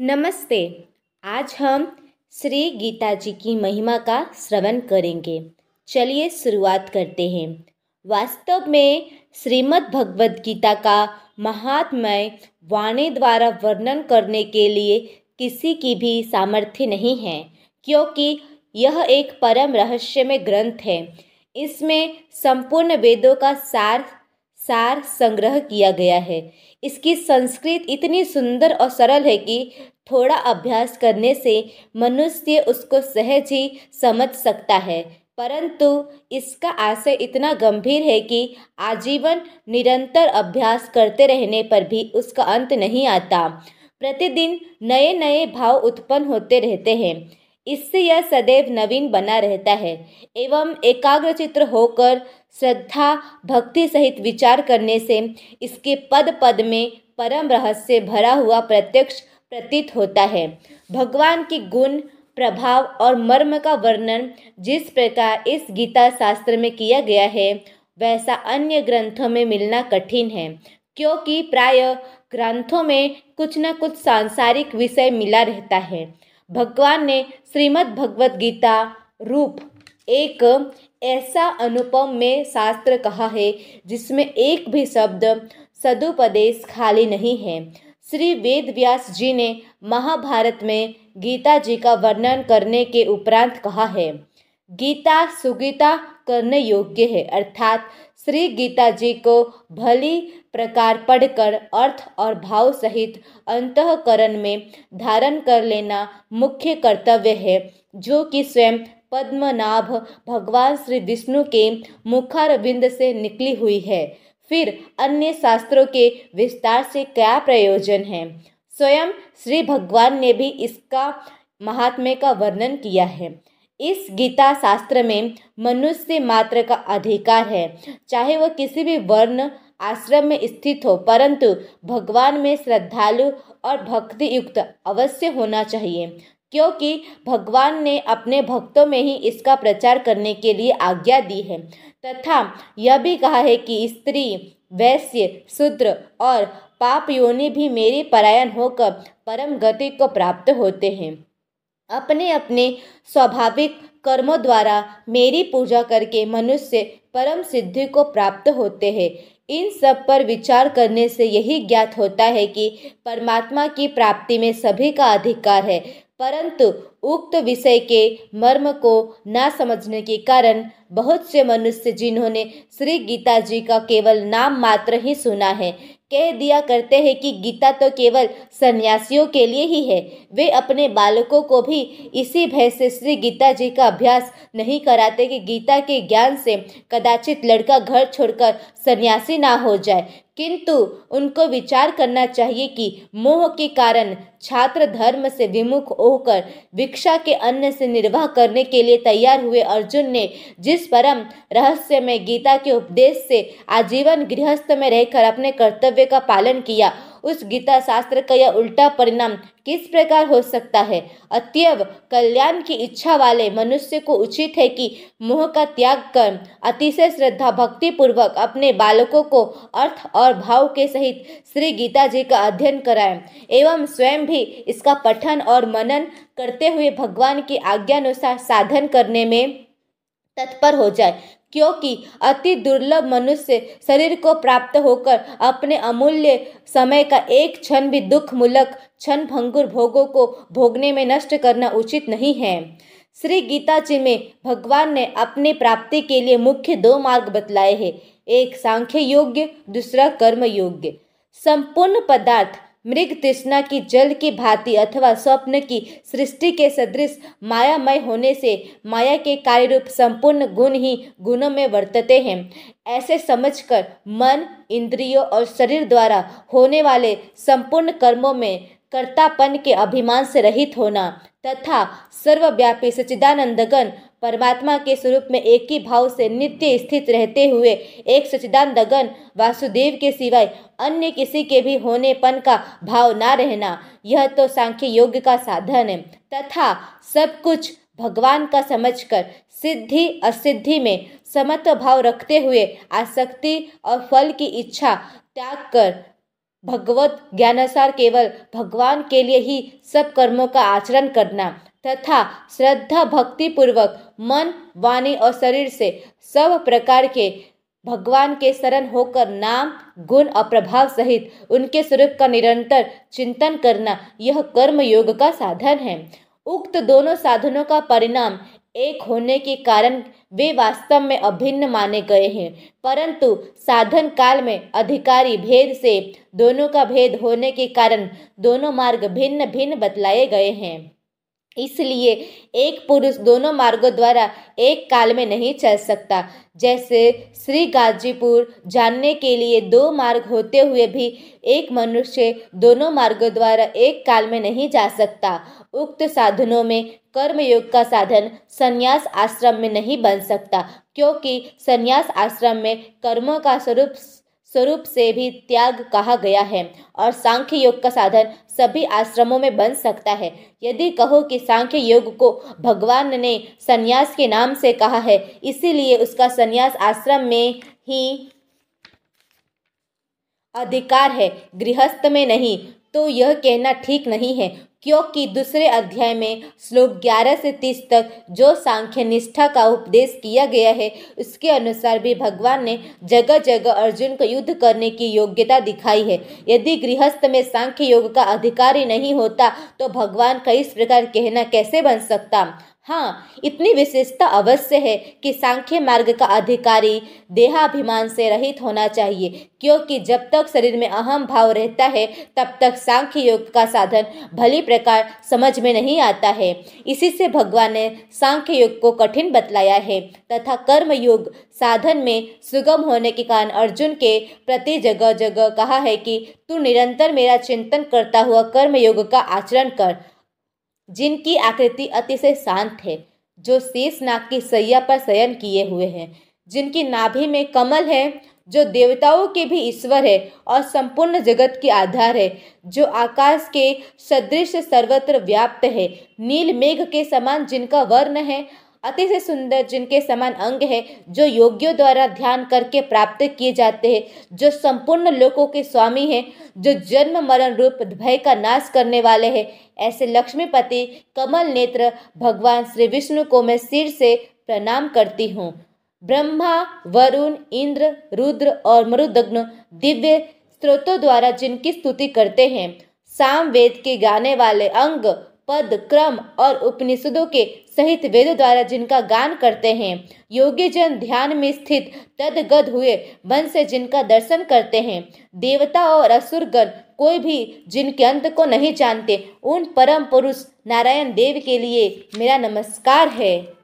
नमस्ते। आज हम श्री गीता जी की महिमा का श्रवण करेंगे। चलिए शुरुआत करते हैं। वास्तव में श्रीमद् भगवद गीता का महात्मय वाणी द्वारा वर्णन करने के लिए किसी की भी सामर्थ्य नहीं है, क्योंकि यह एक परम रहस्यमय ग्रंथ है। इसमें संपूर्ण वेदों का सार सार संग्रह किया गया है। इसकी संस्कृत इतनी सुंदर और सरल है कि थोड़ा अभ्यास करने से मनुष्य उसको सहज ही समझ सकता है। परंतु इसका आशय इतना गंभीर है कि आजीवन निरंतर अभ्यास करते रहने पर भी उसका अंत नहीं आता। प्रतिदिन नए नए भाव उत्पन्न होते रहते हैं। इससे यह सदैव नवीन बना रहता है। एवं एकाग्रचित्र होकर श्रद्धा, भक्ति सहित विचार करने से इसके पद पद में परम रहस्य भरा हुआ प्रत्यक्ष प्रतीत होता है। भगवान की गुण, प्रभाव और मर्म का वर्णन जिस प्रकार इस गीता शास्त्र में किया गया है, वैसा अन्य ग्रंथों में मिलना कठिन है, क्योंकि प्राय ग्रंथों में कुछ न कुछ सांसारिक विषय मिला रहता है। भगवान ने श्रीमद् भगवत गीता रूप एक ऐसा अनुपम में शास्त्र कहा है, जिसमें एक भी शब्द सदुपदेश खाली नहीं है। श्री वेद व्यास जी ने महाभारत में गीता जी का वर्णन करने के उपरांत कहा है, गीता सुगीता करने योग्य है, अर्थात श्री गीता जी को भली प्रकार पढ़कर, अर्थ और भाव सहित अंतकरण में धारण कर लेना मुख्य कर्तव्य है, जो कि स्वयं पद्मनाभ भगवान श्री विष्णु के मुखारविंद से निकली हुई है। फिर अन्य शास्त्रों के विस्तार से क्या प्रयोजन है? स्वयं श्री भगवान ने भी इसका महात्म्य का वर्णन किया है। इस गीता शास्त्र में मनुष्य मात्र का अधिकार है। चाहे वह किसी भी वर्ण आश्रम में स्थित हो, परंतु भगवान में श्रद्धालु और भक्ति युक्त अवश्य होना चाहिए, क्योंकि भगवान ने अपने भक्तों में ही इसका प्रचार करने के लिए आज्ञा दी है। तथा यह भी कहा है कि स्त्री, वैश्य, शूद्र और पाप योनि भी मेरी परायण होकर परम गति को प्राप्त होते हैं। अपने अपने स्वाभाविक कर्मों द्वारा मेरी पूजा करके मनुष्य परम सिद्धि को प्राप्त होते हैं। इन सब पर विचार करने से यही ज्ञात होता है कि परमात्मा की प्राप्ति में सभी का अधिकार है, परंतु उक्त विषय के मर्म को ना समझने के कारण बहुत से मनुष्य जिन्होंने श्री गीता जी का केवल नाम मात्र ही सुना है कह दिया करते हैं कि गीता तो केवल सन्यासियों के लिए ही है। वे अपने बालकों को भी इसी भय से श्री गीता जी का अभ्यास नहीं कराते कि गीता के ज्ञान से कदाचित लड़का घर छोड़कर सन्यासी ना हो जाए। किंतु उनको विचार करना चाहिए कि मोह के कारण छात्र धर्म से विमुख होकर भिक्षा के अन्न से निर्वाह करने के लिए तैयार हुए अर्जुन ने जिस परम रहस्य में गीता के उपदेश से आजीवन गृहस्थ में रहकर अपने कर्तव्य का पालन किया उस गीता शास्त्र का यह उल्टा परिणाम किस प्रकार हो सकता है? अत्यव कल्याण की इच्छा वाले मनुष्य को उचित है कि मोह का त्याग कर अतिशय श्रद्धा भक्ति पूर्वक अपने बालकों को अर्थ और भाव के सहित श्री गीता जी का अध्ययन कराएँ एवं स्वयं भी इसका पठन और मनन करते हुए भगवान की आज्ञानुसार साधन करने में तत्पर हो जाए। क्योंकि अति दुर्लभ मनुष्य शरीर को प्राप्त होकर अपने अमूल्य समय का एक क्षण भी दुखमूलक क्षण भंगुर भोगों को भोगने में नष्ट करना उचित नहीं है। श्री गीता जी में भगवान ने अपनी प्राप्ति के लिए मुख्य दो मार्ग बतलाए हैं। एक सांख्य योग्य, दूसरा कर्म योग्य। संपूर्ण पदार्थ मृग तृष्णा की जल की भांति अथवा स्वप्न की सृष्टि के सदृश मायामय होने से माया के कार्य रूप संपूर्ण गुण ही गुणों में वर्तते हैं। ऐसे समझकर मन, इंद्रियों और शरीर द्वारा होने वाले संपूर्ण कर्मों में कर्तापन के अभिमान से रहित होना तथा सर्वव्यापी सचिदानंदगन परमात्मा के स्वरूप में एक ही भाव से नित्य स्थित रहते हुए एक सचिदानंदगन वासुदेव के सिवाय अन्य किसी के भी होनेपन का भाव ना रहना, यह तो सांख्य योग का साधन है। तथा सब कुछ भगवान का समझकर सिद्धि असिद्धि में समत्व भाव रखते हुए आसक्ति और फल की इच्छा त्याग कर भगवत ज्ञानानुसार केवल भगवान के लिए ही सब कर्मों का आचरण करना, तथा श्रद्धा भक्ति पूर्वक मन, वाणी और शरीर से सब प्रकार के भगवान के शरण होकर नाम, गुण और प्रभाव सहित उनके स्वरूप का निरंतर चिंतन करना यह कर्म योग का साधन है। उक्त दोनों साधनों का परिणाम एक होने के कारण वे वास्तव में अभिन्न माने गए हैं। परंतु साधन काल में अधिकारी भेद से दोनों का भेद होने के कारण दोनों मार्ग भिन्न भिन्न बतलाए गए हैं। इसलिए एक पुरुष दोनों मार्गों द्वारा एक काल में नहीं चल सकता। जैसे श्री गाजीपुर जानने के लिए दो मार्ग होते हुए भी एक मनुष्य दोनों मार्गों द्वारा एक काल में नहीं जा सकता। उक्त साधनों में कर्मयोग का साधन संन्यास आश्रम में नहीं बन सकता, क्योंकि संन्यास आश्रम में कर्मों का स्वरूप स्वरूप से भी त्याग कहा गया है और सांख्य योग का साधन सभी आश्रमों में बन सकता है। यदि कहो कि सांख्य योग को भगवान ने संन्यास के नाम से कहा है, इसीलिए उसका संन्यास आश्रम में ही अधिकार है, गृहस्थ में नहीं तो यह कहना ठीक नहीं है। क्योंकि दूसरे अध्याय में श्लोक 11 से 30 तक जो सांख्य निष्ठा का उपदेश किया गया है, उसके अनुसार भी भगवान ने जगह जगह अर्जुन को युद्ध करने की योग्यता दिखाई है। यदि गृहस्थ में सांख्य योग का अधिकारी नहीं होता तो भगवान का इस प्रकार कहना कैसे बन सकता? हाँ इतनी विशेषता अवश्य है कि सांख्य मार्ग का अधिकारी देहाभिमान से रहित होना चाहिए, क्योंकि जब तक शरीर में अहम भाव रहता है, तब तक सांख्य योग का साधन भली प्रकार समझ में नहीं आता है। इसी से भगवान ने सांख्य योग को कठिन बतलाया है, तथा कर्म योग साधन में सुगम होने के कारण अर्जुन के प्रति जगह जगह कहा है कि, तू निरंतर मेरा चिंतन करता हुआ कर्म योग का आचरण कर जिनकी आकृति अतिशय शांत है, जो शेष नाग की सैया पर शयन किए हुए हैं, जिनकी नाभि में कमल है, जो देवताओं के भी ईश्वर है और संपूर्ण जगत के आधार है, जो आकाश के सदृश सर्वत्र व्याप्त है, नील मेघ के समान जिनका वर्ण है अतिशय सुंदर जिनके समान अंग है, जो योग्यों द्वारा ध्यान करके प्राप्त किए जाते हैं, जो संपूर्ण लोकों के स्वामी हैं, जो जन्म मरण रूप भय का नाश करने वाले हैं। ऐसे लक्ष्मीपति, कमल नेत्र, भगवान श्री विष्णु को मैं सिर से प्रणाम करती हूँ। ब्रह्मा, वरुण, इंद्र, रुद्र और मरुदग्न, दिव्य स्त्रोतों द्वारा जिनकी स्तुति करते हैं साम वेद के गाने वाले अंग पद, क्रम और उपनिषदों के सहित वेदों द्वारा जिनका गान करते हैं योगी जन ध्यान में स्थित तदगद हुए मन से जिनका दर्शन करते हैं, देवता और असुरगण कोई भी जिनके अंत को नहीं जानते, उन परम पुरुष नारायण देव के लिए मेरा नमस्कार है।